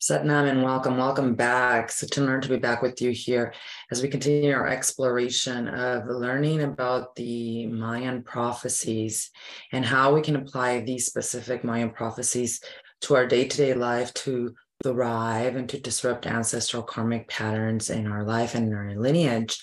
Satnam and welcome, welcome back. Such an honor to be back with you here as we continue our exploration of learning about the Mayan prophecies and how we can apply these specific Mayan prophecies to our day to day life to thrive and to disrupt ancestral karmic patterns in our life and in our lineage.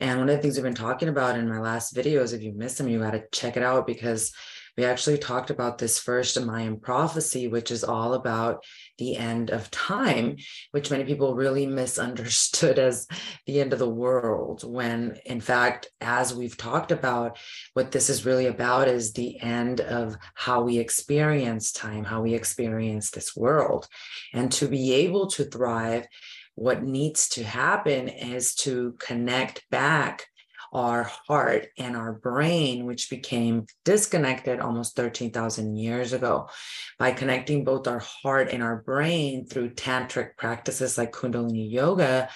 And one of the things we've been talking about in my last videos, if you missed them, you got to check it out because we actually talked about this first Mayan prophecy, which is all about the end of time, which many people really misunderstood as the end of the world. When, in fact, as we've talked about, what this is really about is the end of how we experience time, how we experience this world. And to be able to thrive, what needs to happen is to connect back our heart and our brain, which became disconnected almost 13,000 years ago. By connecting both our heart and our brain through tantric practices like Kundalini Yoga,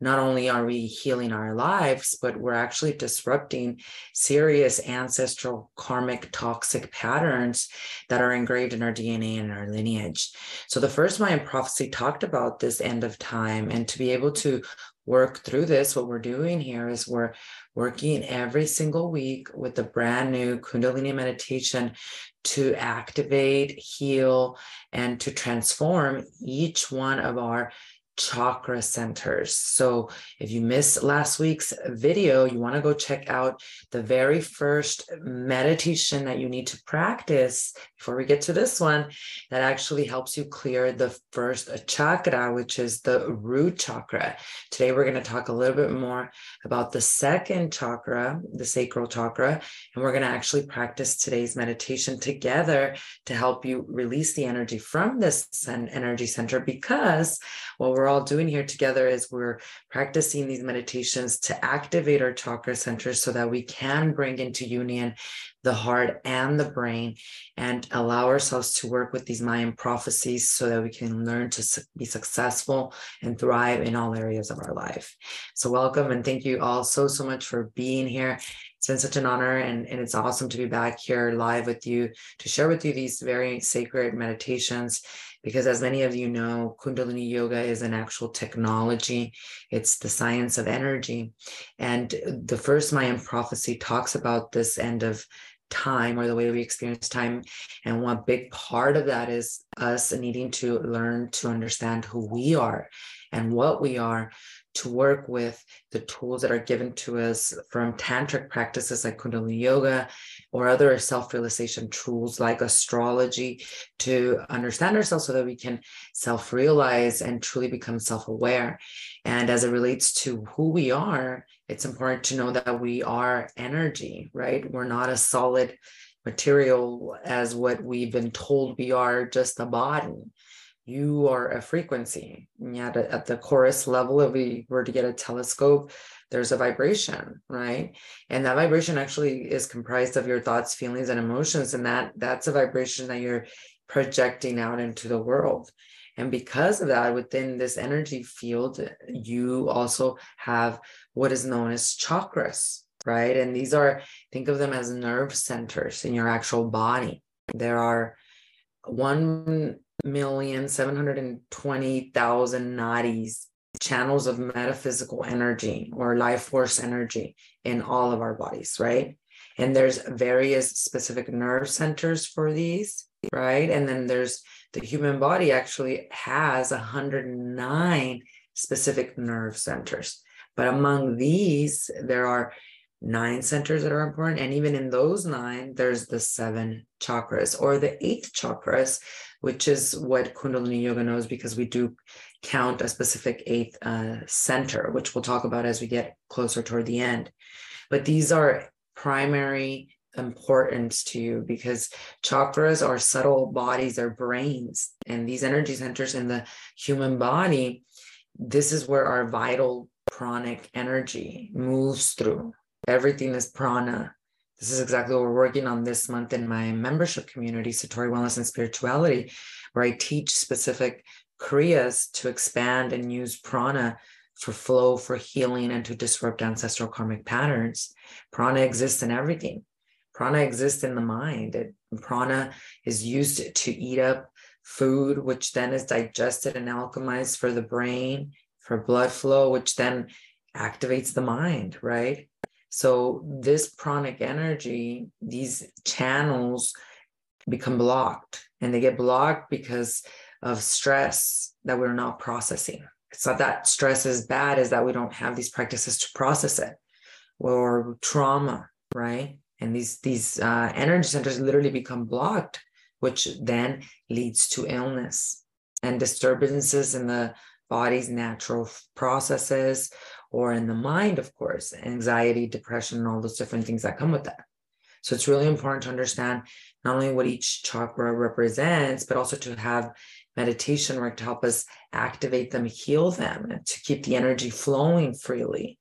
not only are we healing our lives, but we're actually disrupting serious ancestral karmic toxic patterns that are engraved in our DNA and our lineage. So the first Mayan prophecy talked about this end of time and to be able to work through this, what we're doing here is we're working every single week with a brand new Kundalini meditation to activate, heal, and to transform each one of our chakra centers. So if you missed last week's video, you want to go check out the very first meditation that you need to practice before we get to this one that actually helps you clear the first chakra, which is the root chakra. Today, we're going to talk a little bit more about the second chakra, the sacral chakra, and we're going to actually practice today's meditation together to help you release the energy from this energy center because what we're all doing here together is we're practicing these meditations to activate our chakra centers so that we can bring into union the heart and the brain and allow ourselves to work with these Mayan prophecies so that we can learn to be successful and thrive in all areas of our life. So, welcome and thank you all so, so much for being here. It's been such an honor and, and it's awesome to be back here live with you to share with you these very sacred meditations because as many of you know, Kundalini Yoga is an actual technology. It's the science of energy. And the first Mayan prophecy talks about this end of time or the way we experience time. And one big part of that is us needing to learn to understand who we are and what we are to work with the tools that are given to us from tantric practices like Kundalini Yoga or other self realization tools like astrology to understand ourselves so that we can self realize and truly become self aware. And as it relates to who we are, it's important to know that we are energy, right? We're not a solid material as what we've been told we are, just a body you are a frequency. And Yet at the chorus level, if we were to get a telescope, there's a vibration, right? And that vibration actually is comprised of your thoughts, feelings, and emotions. And that that's a vibration that you're projecting out into the world. And because of that, within this energy field, you also have what is known as chakras, right? And these are, think of them as nerve centers in your actual body. There are one million seven hundred and twenty thousand nadis, channels of metaphysical energy or life force energy in all of our bodies, right? And there's various specific nerve centers for these, right? And then there's the human body actually has 109 specific nerve centers. But among these, there are nine centers that are important. And even in those nine, there's the seven chakras or the eight chakras, which is what Kundalini Yoga knows because we do count a specific eighth uh, center, which we'll talk about as we get closer toward the end. But these are primary importance to you because chakras are subtle bodies, are brains, and these energy centers in the human body. This is where our vital pranic energy moves through. Everything is prana. This is exactly what we're working on this month in my membership community, Satori Wellness and Spirituality, where I teach specific kriyas to expand and use prana for flow, for healing, and to disrupt ancestral karmic patterns. Prana exists in everything. Prana exists in the mind. It, prana is used to eat up food, which then is digested and alchemized for the brain, for blood flow, which then activates the mind, right? So, this pranic energy, these channels become blocked, and they get blocked because of stress that we're not processing. It's not that stress is bad, is that we don't have these practices to process it or trauma, right? And these these uh, energy centers literally become blocked, which then leads to illness and disturbances in the body's natural processes or in the mind, of course, anxiety, depression, and all those different things that come with that. So it's really important to understand not only what each chakra represents, but also to have meditation work to help us activate them, heal them, and to keep the energy flowing freely.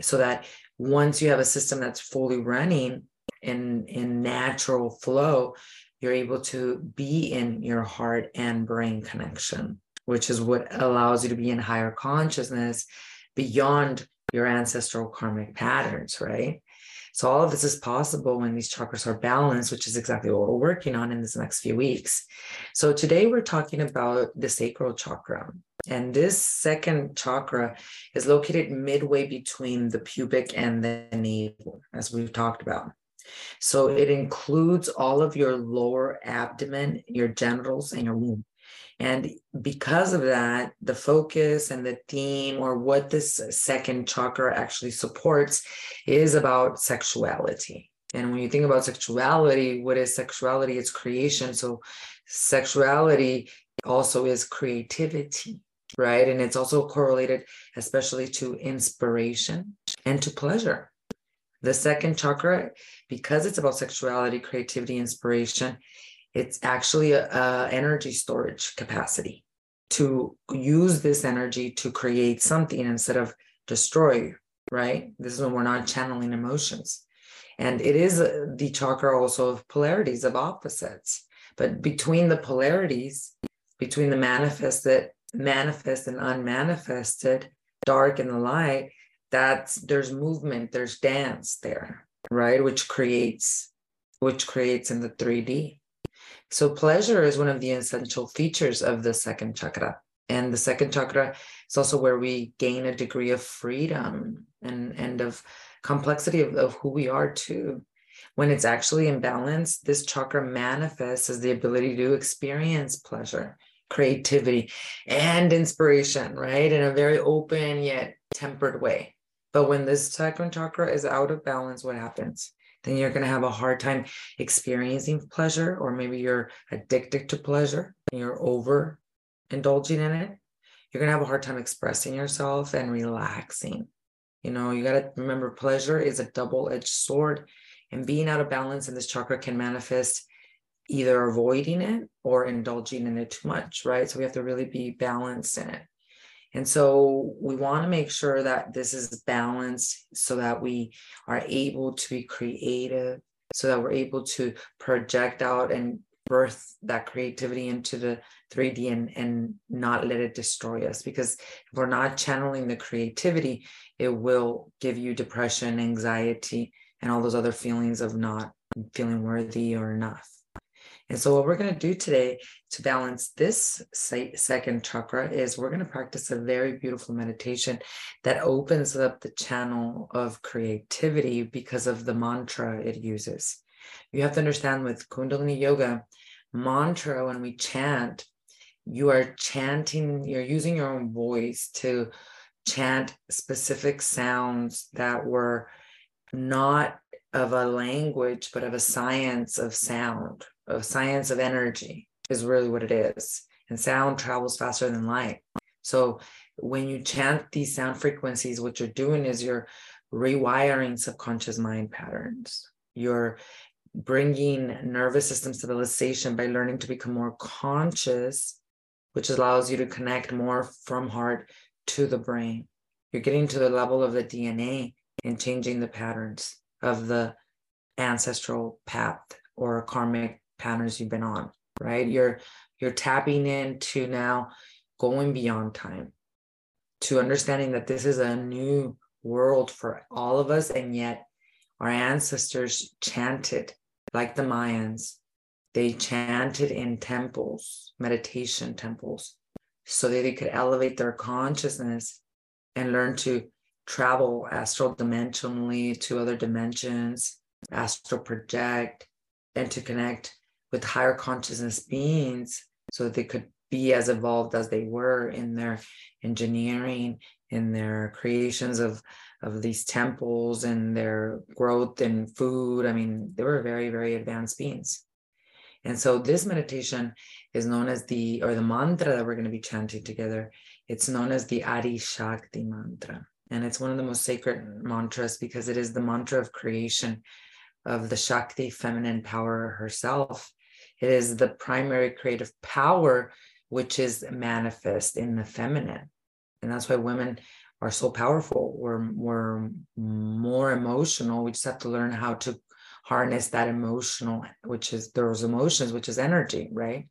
So that once you have a system that's fully running in, in natural flow, you're able to be in your heart and brain connection, which is what allows you to be in higher consciousness beyond your ancestral karmic patterns, right? So all of this is possible when these chakras are balanced, which is exactly what we're working on in this next few weeks. So today we're talking about the sacral chakra. And this second chakra is located midway between the pubic and the navel, as we've talked about. So it includes all of your lower abdomen, your genitals, and your womb. And because of that, the focus and the theme, or what this second chakra actually supports, is about sexuality. And when you think about sexuality, what is sexuality? It's creation. So sexuality also is creativity, right? And it's also correlated, especially to inspiration and to pleasure. The second chakra, because it's about sexuality, creativity, inspiration, it's actually a, a energy storage capacity to use this energy to create something instead of destroy right? This is when we're not channeling emotions. And it is uh, the chakra also of polarities of opposites. But between the polarities between the manifested manifest and unmanifested dark and the light that's there's movement there's dance there right? Which creates which creates in the 3d so, pleasure is one of the essential features of the second chakra. And the second chakra is also where we gain a degree of freedom and, and of complexity of, of who we are, too. When it's actually in balance, this chakra manifests as the ability to experience pleasure, creativity, and inspiration, right? In a very open yet tempered way. But when this second chakra is out of balance, what happens? Then you're going to have a hard time experiencing pleasure, or maybe you're addicted to pleasure and you're over indulging in it. You're going to have a hard time expressing yourself and relaxing. You know, you got to remember pleasure is a double edged sword, and being out of balance in this chakra can manifest either avoiding it or indulging in it too much, right? So we have to really be balanced in it. And so we want to make sure that this is balanced so that we are able to be creative, so that we're able to project out and birth that creativity into the 3D and, and not let it destroy us. Because if we're not channeling the creativity, it will give you depression, anxiety, and all those other feelings of not feeling worthy or enough. And so, what we're going to do today to balance this second chakra is we're going to practice a very beautiful meditation that opens up the channel of creativity because of the mantra it uses. You have to understand with Kundalini Yoga, mantra, when we chant, you are chanting, you're using your own voice to chant specific sounds that were not of a language, but of a science of sound of science of energy is really what it is. And sound travels faster than light. So when you chant these sound frequencies, what you're doing is you're rewiring subconscious mind patterns. You're bringing nervous system stabilization by learning to become more conscious, which allows you to connect more from heart to the brain. You're getting to the level of the DNA and changing the patterns of the ancestral path or karmic patterns you've been on, right? You're you're tapping into now going beyond time to understanding that this is a new world for all of us and yet our ancestors chanted like the Mayans they chanted in temples, meditation temples, so that they could elevate their consciousness and learn to travel astral dimensionally to other dimensions, astral project, and to connect with higher consciousness beings so they could be as evolved as they were in their engineering, in their creations of, of these temples and their growth and food. I mean, they were very, very advanced beings. And so this meditation is known as the, or the mantra that we're going to be chanting together, it's known as the Adi Shakti mantra. And it's one of the most sacred mantras because it is the mantra of creation of the Shakti feminine power herself. It is the primary creative power which is manifest in the feminine. And that's why women are so powerful. We're, we're more emotional. We just have to learn how to harness that emotional, which is those emotions, which is energy, right?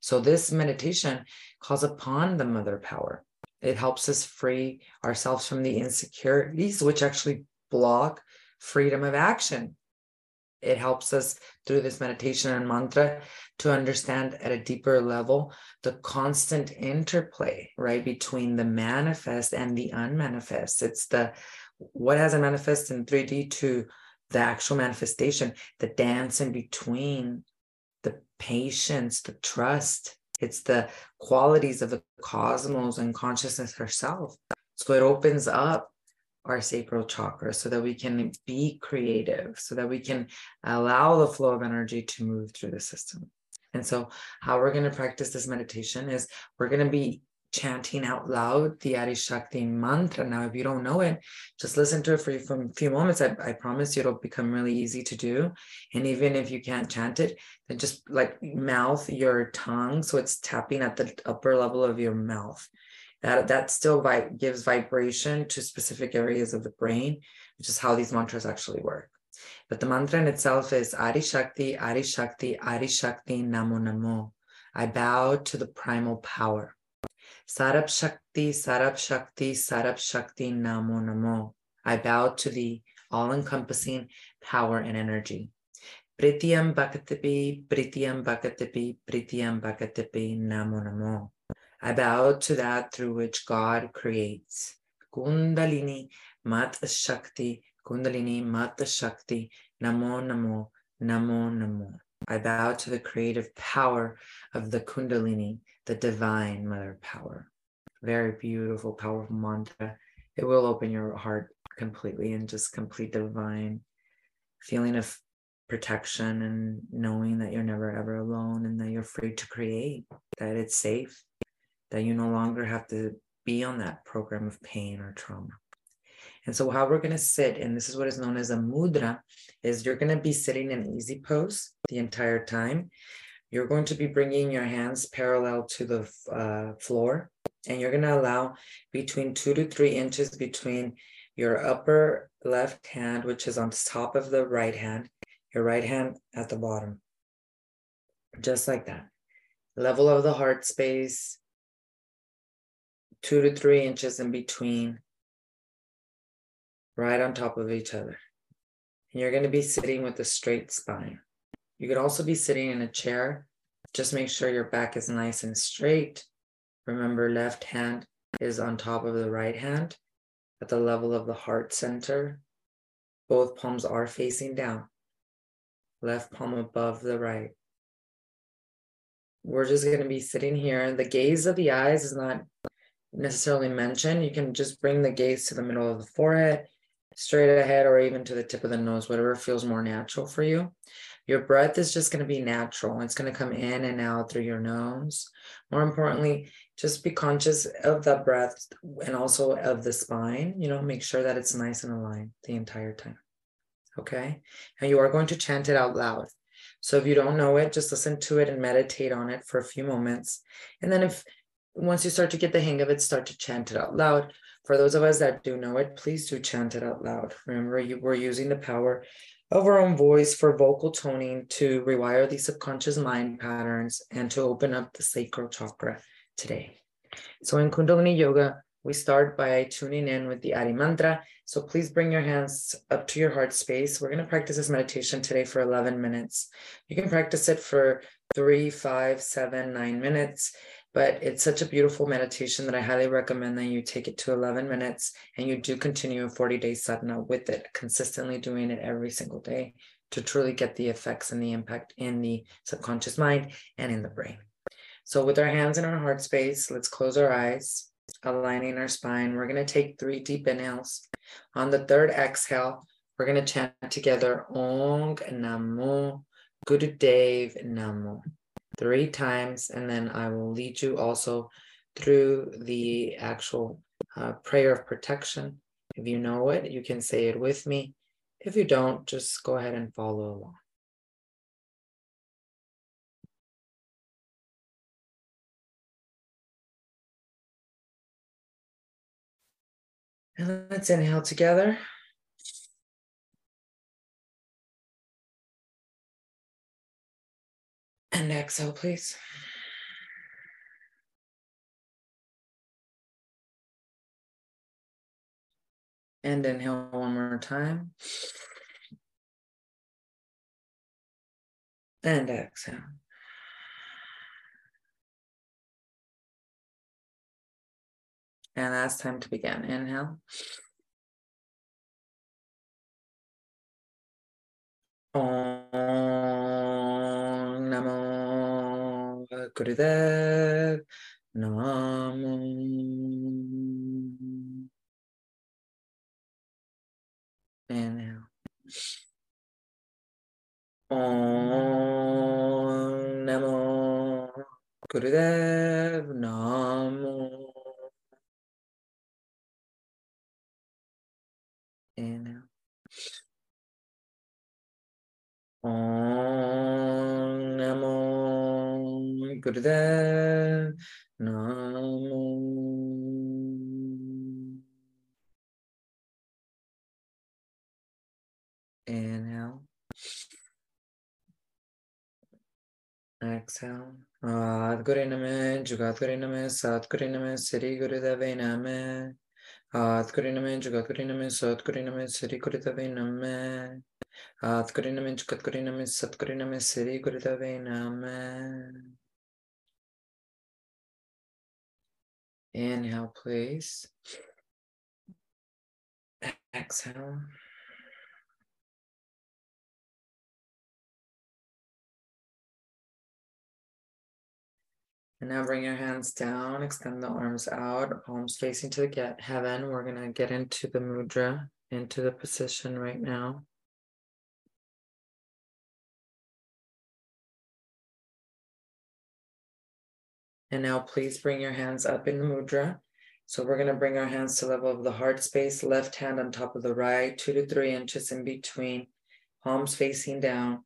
So this meditation calls upon the mother power. It helps us free ourselves from the insecurities, which actually block freedom of action it helps us through this meditation and mantra to understand at a deeper level the constant interplay right between the manifest and the unmanifest. It's the what has a manifest in 3d to the actual manifestation the dance in between the patience the trust. It's the qualities of the cosmos and consciousness herself. So it opens up our sacral chakra so that we can be creative, so that we can allow the flow of energy to move through the system. And so, how we're going to practice this meditation is we're going to be chanting out loud the Adi Shakti mantra. Now, if you don't know it, just listen to it for, a few moments. I, I promise you it'll become really easy to do. And even if you can't chant it, then just like mouth your tongue so it's tapping at the upper level of your mouth that that still vi- gives vibration to specific areas of the brain, which is how these mantras actually work. But the mantra in itself is Adi Shakti, Adi Shakti, Adi Shakti, Namo Namo. I bow to the primal power. Sarab Shakti, Sarab Shakti, Sarab Shakti, Namo Namo. I bow to the all encompassing power and energy. Prityam Bhakatipi, Prityam Bhakatipi, Prityam Bhakatipi, Namo Namo. I bow to that through which God creates. Kundalini Mata Shakti, Kundalini Mata Shakti, Namo Namo, Namo Namo. I bow to the creative power of the Kundalini, the divine mother power. Very beautiful, powerful mantra. It will open your heart completely and just complete divine feeling of protection and knowing that you're never ever alone and that you're free to create, that it's safe, that you no longer have to be on that program of pain or trauma. And so, how we're going to sit, and this is what is known as a mudra, is you're going to be sitting in easy pose the entire time. You're going to be bringing your hands parallel to the uh, floor, and you're going to allow between two to three inches between your upper left hand, which is on top of the right hand, your right hand at the bottom. Just like that. Level of the heart space, two to three inches in between, right on top of each other. And you're going to be sitting with a straight spine. You could also be sitting in a chair. Just make sure your back is nice and straight. Remember, left hand is on top of the right hand at the level of the heart center. Both palms are facing down. Left palm above the right. We're just going to be sitting here. The gaze of the eyes is not necessarily mention. You can just bring the gaze to the middle of the forehead, straight ahead, or even to the tip of the nose, whatever feels more natural for you. Your breath is just going to be natural. It's going to come in and out through your nose. More importantly, just be conscious of the breath and also of the spine. You know, make sure that it's nice and aligned the entire time. Okay. And you are going to chant it out loud. So if you don't know it, just listen to it and meditate on it for a few moments. And then if once you start to get the hang of it, start to chant it out loud. For those of us that do know it, please do chant it out loud. Remember, you, we're using the power of our own voice for vocal toning to rewire these subconscious mind patterns and to open up the sacral chakra today. So in Kundalini Yoga, We start by tuning in with the Adi Mantra. So please bring your hands up to your heart space. We're going to practice this meditation today for 11 minutes. You can practice it for three, five, seven, nine minutes, but it's such a beautiful meditation that I highly recommend that you take it to 11 minutes and you do continue a 40 day sadhana with it, consistently doing it every single day to truly get the effects and the impact in the subconscious mind and in the brain. So, with our hands in our heart space, let's close our eyes aligning our spine. We're going to take three deep inhales. On the third exhale, we're going to chant together Ong Namo Gurudev Namo three times, and then I will lead you also through the actual uh, prayer of protection. If you know it, you can say it with me. If you don't, just go ahead and follow along. And let's inhale together. And exhale, oh, please. And inhale one more time. And exhale. And that's time to begin. Inhale. Om Namo Gurudev Namo. Inhale. Om Namo Gurudev Namo. Gurudev NaMo Inhale. Exhale. Adguri Name, Jugadguri Name, Sadguri Name, Sri Gurudave Name. Adguri Name, Jugadguri Name, Sadguri Name, Sri Gurudave Name. Adguri Name, Jugadguri Name, Sadguri Name, Sri Gurudave Name. Inhale, please. Exhale. And now bring your hands down, extend the arms out, palms facing to the get heaven. We're gonna get into the mudra, into the position right now. And now please bring your hands up in the mudra. So we're gonna bring our hands to level of the heart space, left hand on top of the right, two to three inches in between, palms facing down.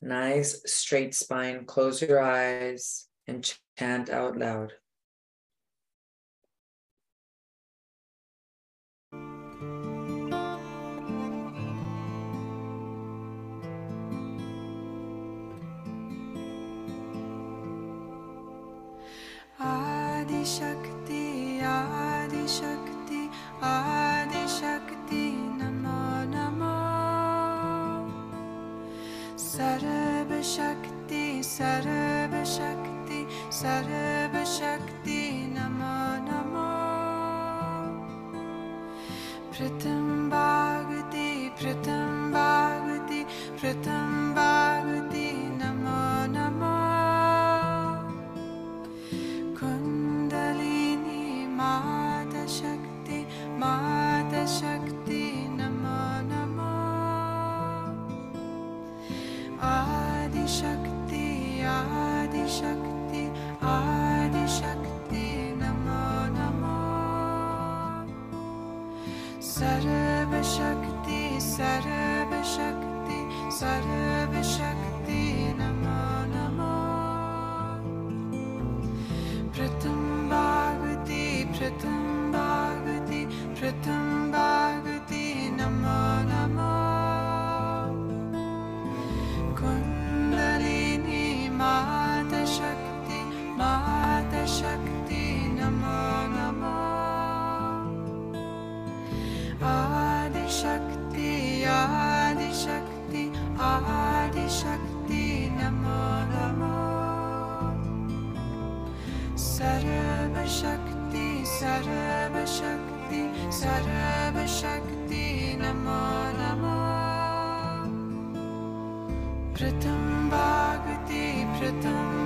Nice straight spine, close your eyes and chant out loud. Adishakti Adishakti Adishakti Namo Namo. सर्वशक्ति सर्वशक्ति सर्वशक्ति Namo Namo. प्रथम सर्वशक्ति सर्वशक्ति नमो नमः। प्रथम भागति प्रथम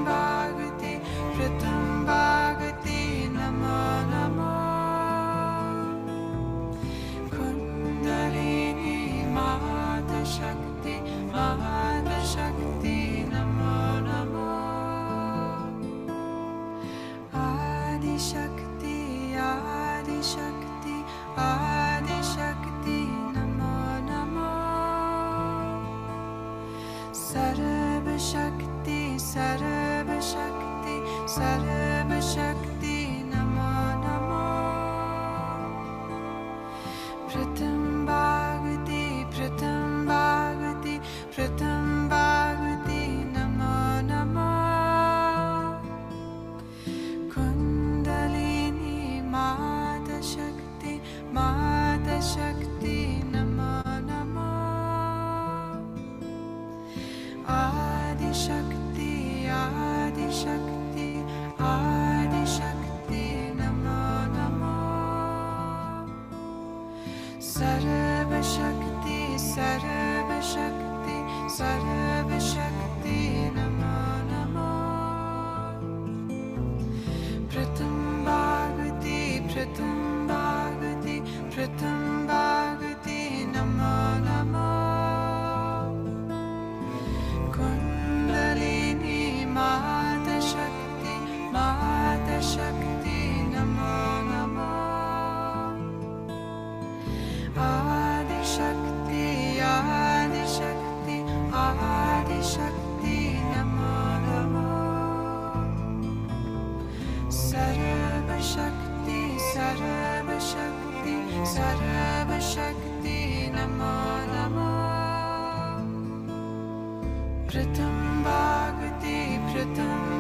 प्रथम भागति प्रथम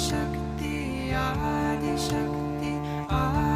आदिशक्ति आदिशक्ति आहार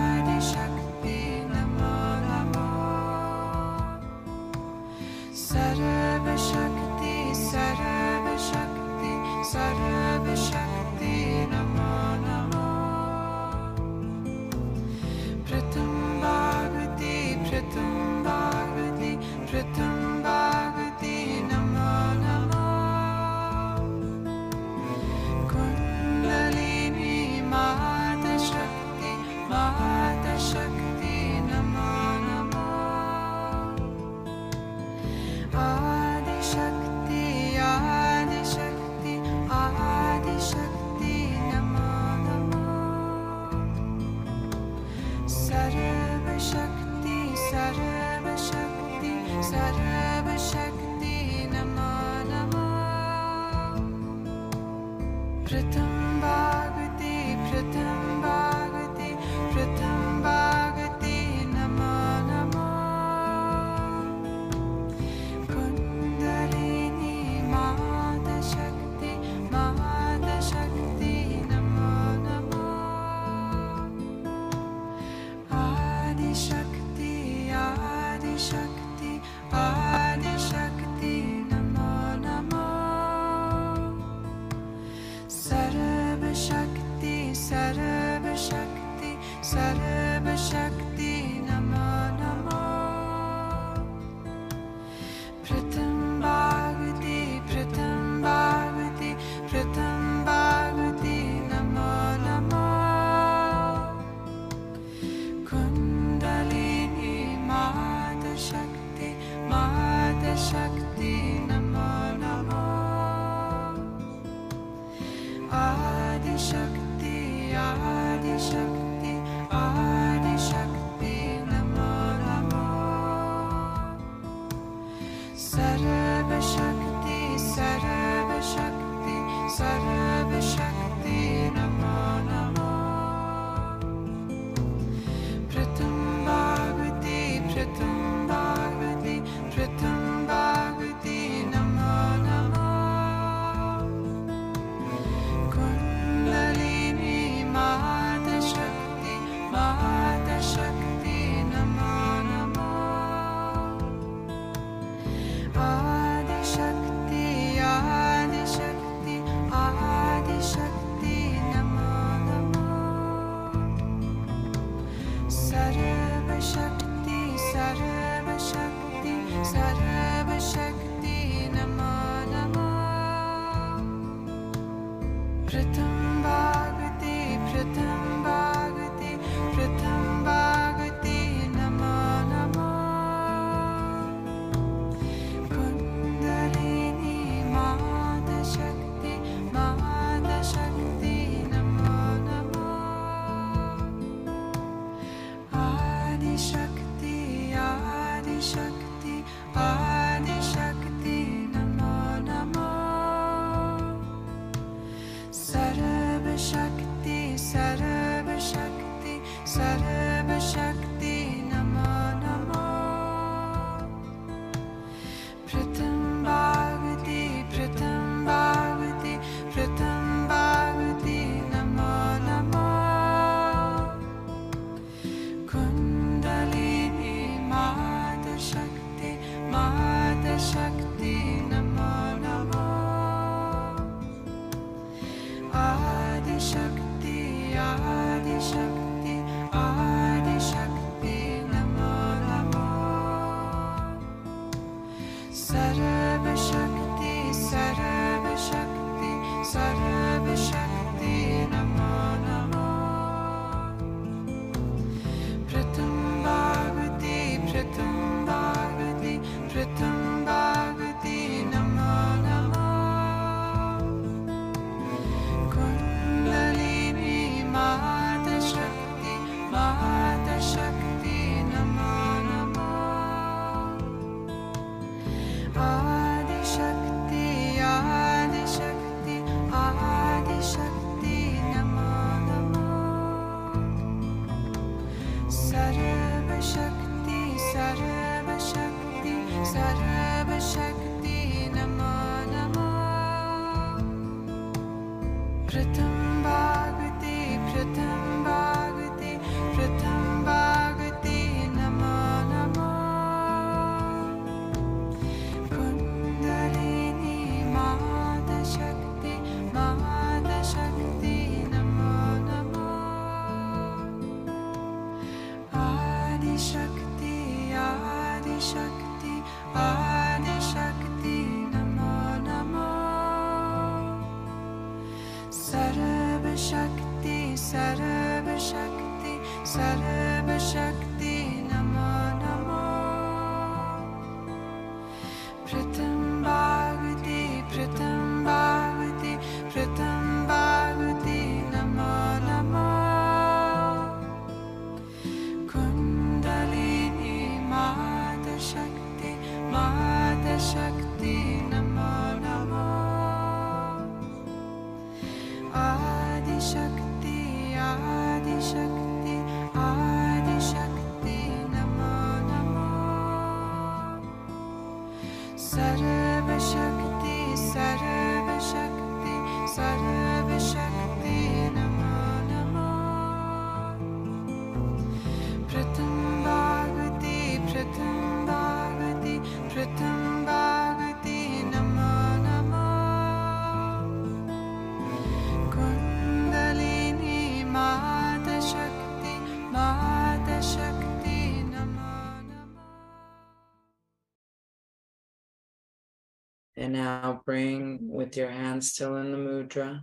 now bring with your hands still in the mudra.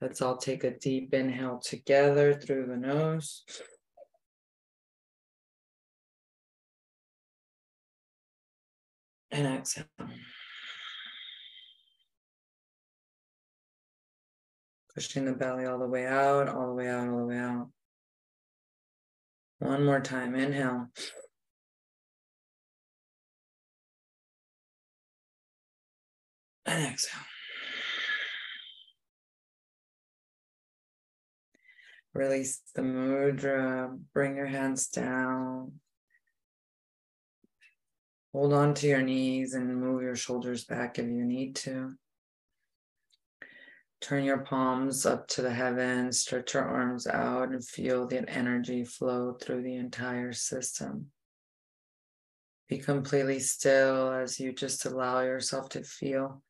Let's all take a deep inhale together through the nose. And exhale. Pushing the belly all the way out, all the way out, all the way out. One more time. Inhale. And exhale. Release the mudra. Bring your hands down. Hold on to your knees and move your shoulders back if you need to. Turn your palms up to the heavens, stretch your arms out, and feel the energy flow through the entire system. Be completely still as you just allow yourself to feel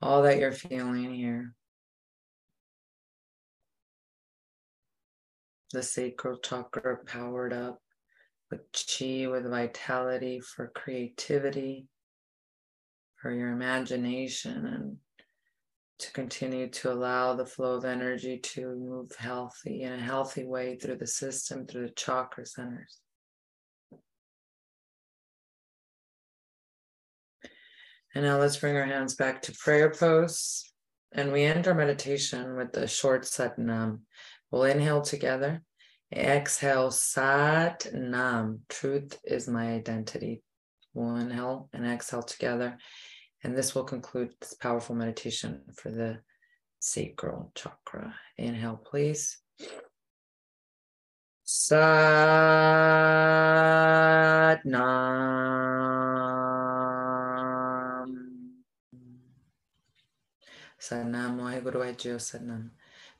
all that you're feeling here. The sacral chakra powered up with chi, with vitality for creativity, for your imagination, and to continue to allow the flow of energy to move healthy in a healthy way through the system, through the chakra centers. And now let's bring our hands back to prayer pose. And we end our meditation with the short Sat Nam. We'll inhale together. Exhale, Sat Nam. Truth is my identity. We'll inhale and exhale together. And this will conclude this powerful meditation for the sacral chakra. Inhale, please. Sat Nam. Sat Nam, Waheguru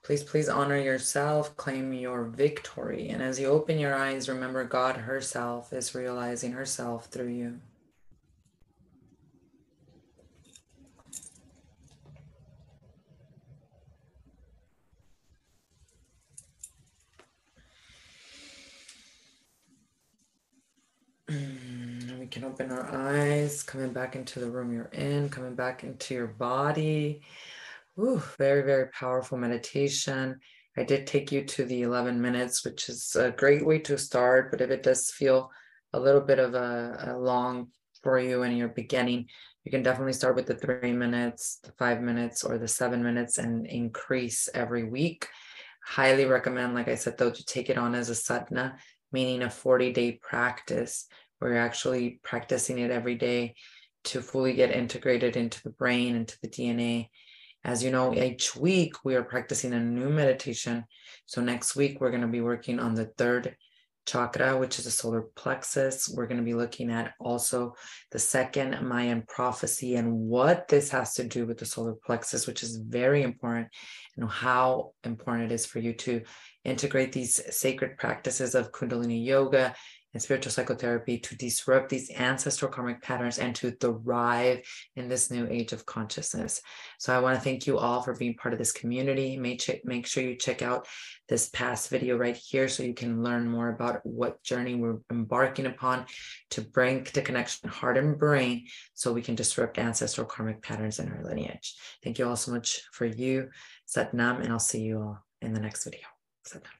Please, please honor yourself, claim your victory. And as you open your eyes, remember God herself is realizing herself through you. Mm, we can open our eyes, coming back into the room you're in, coming back into your body. Ooh, very, very powerful meditation. I did take you to the 11 minutes, which is a great way to start. But if it does feel a little bit of a, a long for you in your beginning, you can definitely start with the three minutes, the five minutes, or the seven minutes and increase every week. Highly recommend, like I said, though, to take it on as a sadhana meaning a 40 day practice where you're actually practicing it every day to fully get integrated into the brain, into the DNA. As you know, each week we are practicing a new meditation. So next week we're going to be working on the third chakra, which is the solar plexus. We're going to be looking at also the second Mayan prophecy and what this has to do with the solar plexus, which is very important, and how important it is for you to integrate these sacred practices of Kundalini yoga and spiritual psychotherapy to disrupt these ancestral karmic patterns and to thrive in this new age of consciousness. So I want to thank you all for being part of this community. Make, ch- make sure you check out this past video right here so you can learn more about what journey we're embarking upon to bring the connection heart and brain so we can disrupt ancestral karmic patterns in our lineage. Thank you all so much for you, Satnam, and I'll see you all in the next video. Satnam.